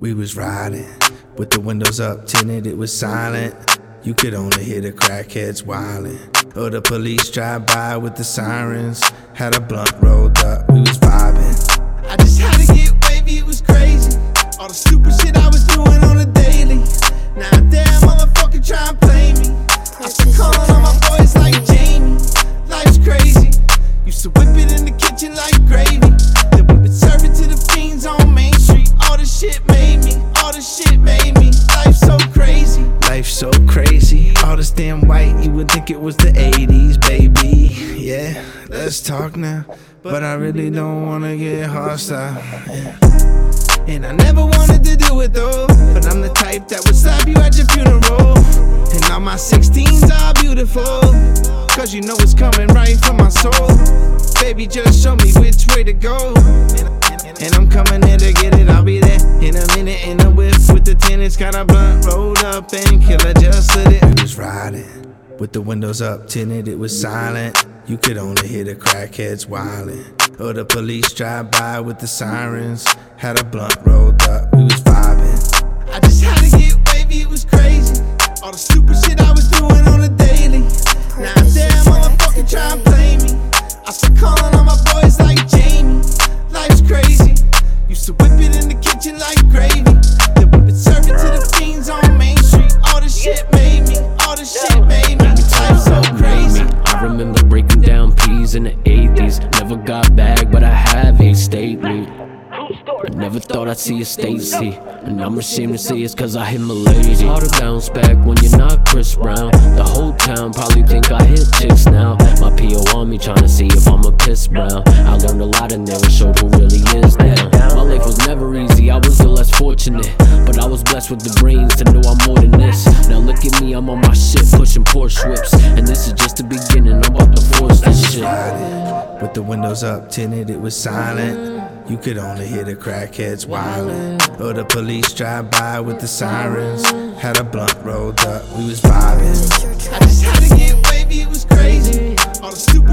We was riding with the windows up, tinted, it was silent. You could only hear the crackheads whining. Or the police drive by with the sirens. Had a blunt rolled up, would think it was the 80s, baby. Yeah, let's talk now. But I really don't wanna get hostile. Yeah. And I never wanted to do it though. But I'm the type that would slap you at your funeral. And all my 16s are beautiful. Cause you know it's coming right from my soul. Baby, just show me which way to go. And I'm coming in to get it, I'll be there in a minute in the whip with the tennis. Got a blunt rolled up and killer just lit it. We was riding with the windows up, tinted, it was silent. You could only hear the crackheads wildin'. Or the police drive by with the sirens. Had a blunt rolled up, we was vibing. I just had to get wavy, it was crazy. All the stupid shit I was doing on a daily. Now damn motherfucker try and play me. I start calling all my boys like Jamie. Life's crazy. Used to whip it in the kitchen like gravy. Then we would serve it to the fiends on Main Street. All the shit in the 80s. Never got back, but I have a statement. Never thought I'd see a Stacy. And I'm ashamed to say it's cause I hit my lady. Hard to bounce back when you're not Chris Brown. The whole town probably think I hit chicks now. My PO on me trying to see if I'm a piss brown. I learned a lot and never showed who fortunate. But I was blessed with the brains to know I'm more than this. Now look at me, I'm on my shit, pushing Porsche whips. And this is just the beginning, I'm about to force this shit. with the windows up, tinted, it was silent. You could only hear the crackheads wildin'. Or the police drive by with the sirens. Had a blunt rolled up, we was vibing. I just had to get wavy, it was crazy. All the stupid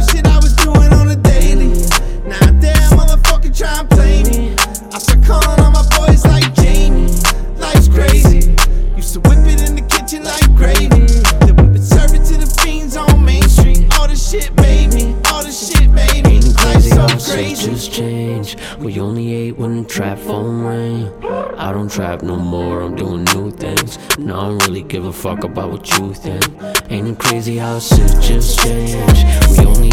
change. We only ate when the trap phone rang. I don't trap no more, I'm doing new things. No, I don't really give a fuck about what you think. Ain't it crazy how shit just change?